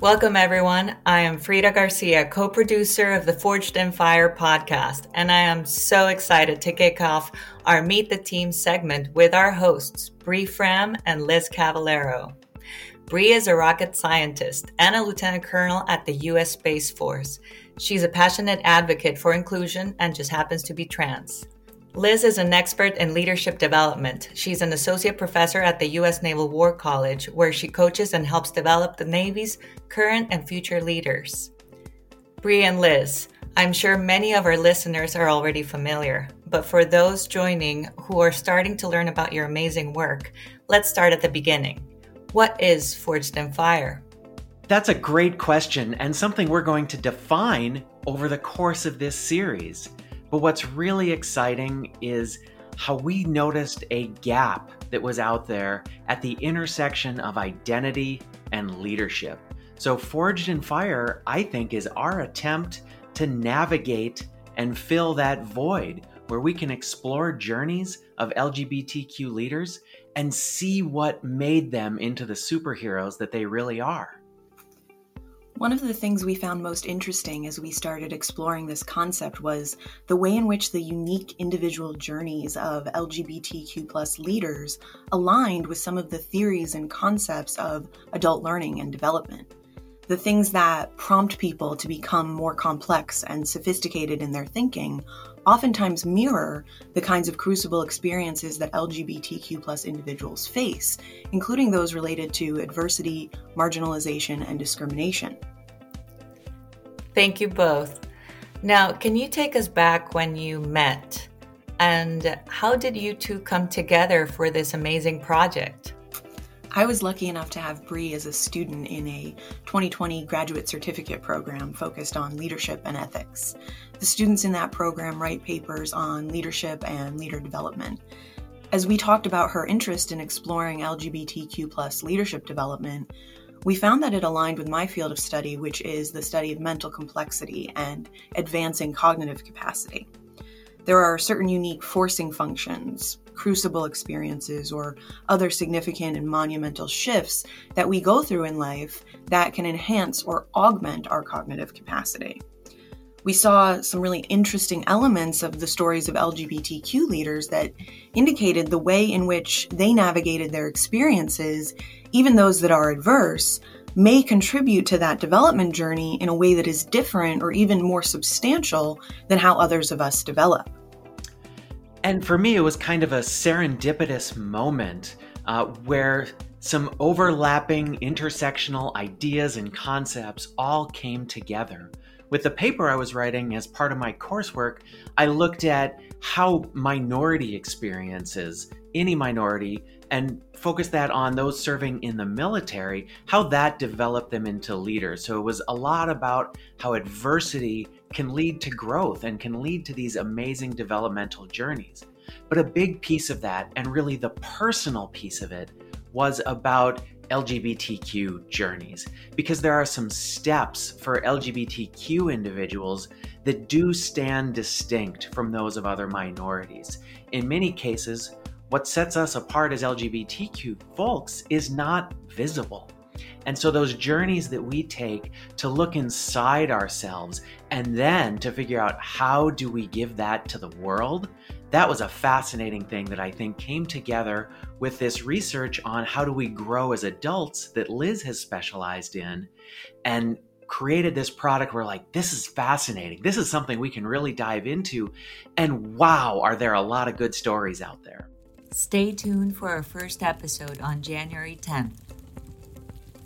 Welcome, everyone. I am Frida Garcia, co producer of the Forged in Fire podcast, and I am so excited to kick off our Meet the Team segment with our hosts, Bree Fram and Liz Cavallaro. Bree is a rocket scientist and a lieutenant colonel at the U.S. Space Force. She's a passionate advocate for inclusion and just happens to be trans. Liz is an expert in leadership development. She's an associate professor at the U.S. Naval War College, where she coaches and helps develop the Navy's current and future leaders. Bree and Liz, I'm sure many of our listeners are already familiar, but for those joining who are starting to learn about your amazing work, let's start at the beginning. What is Forged in Fire? That's a great question and something we're going to define over the course of this series. But what's really exciting is how we noticed a gap that was out there at the intersection of identity and leadership. So, Forged in Fire, I think, is our attempt to navigate and fill that void where we can explore journeys of LGBTQ leaders and see what made them into the superheroes that they really are. One of the things we found most interesting as we started exploring this concept was the way in which the unique individual journeys of LGBTQ plus leaders aligned with some of the theories and concepts of adult learning and development. The things that prompt people to become more complex and sophisticated in their thinking oftentimes mirror the kinds of crucible experiences that LGBTQ plus individuals face, including those related to adversity, marginalization, and discrimination. Thank you both. Now, can you take us back when you met? And how did you two come together for this amazing project? I was lucky enough to have Bree as a student in a 2020 graduate certificate program focused on leadership and ethics. The students in that program write papers on leadership and leader development. As we talked about her interest in exploring LGBTQ plus leadership development, we found that it aligned with my field of study, which is the study of mental complexity and advancing cognitive capacity. There are certain unique forcing functions, crucible experiences, or other significant and monumental shifts that we go through in life that can enhance or augment our cognitive capacity we saw some really interesting elements of the stories of LGBTQ leaders that indicated the way in which they navigated their experiences, even those that are adverse, may contribute to that development journey in a way that is different or even more substantial than how others of us develop. And for me, it was kind of a serendipitous moment uh, where some overlapping intersectional ideas and concepts all came together. With the paper I was writing as part of my coursework, I looked at how minority experiences, any minority, and focused that on those serving in the military, how that developed them into leaders. So it was a lot about how adversity can lead to growth and can lead to these amazing developmental journeys. But a big piece of that, and really the personal piece of it, was about LGBTQ journeys because there are some steps for LGBTQ individuals that do stand distinct from those of other minorities. In many cases, what sets us apart as LGBTQ folks is not visible. And so, those journeys that we take to look inside ourselves and then to figure out how do we give that to the world, that was a fascinating thing that I think came together with this research on how do we grow as adults that Liz has specialized in and created this product we're like this is fascinating. This is something we can really dive into. And wow are there a lot of good stories out there. Stay tuned for our first episode on january 10th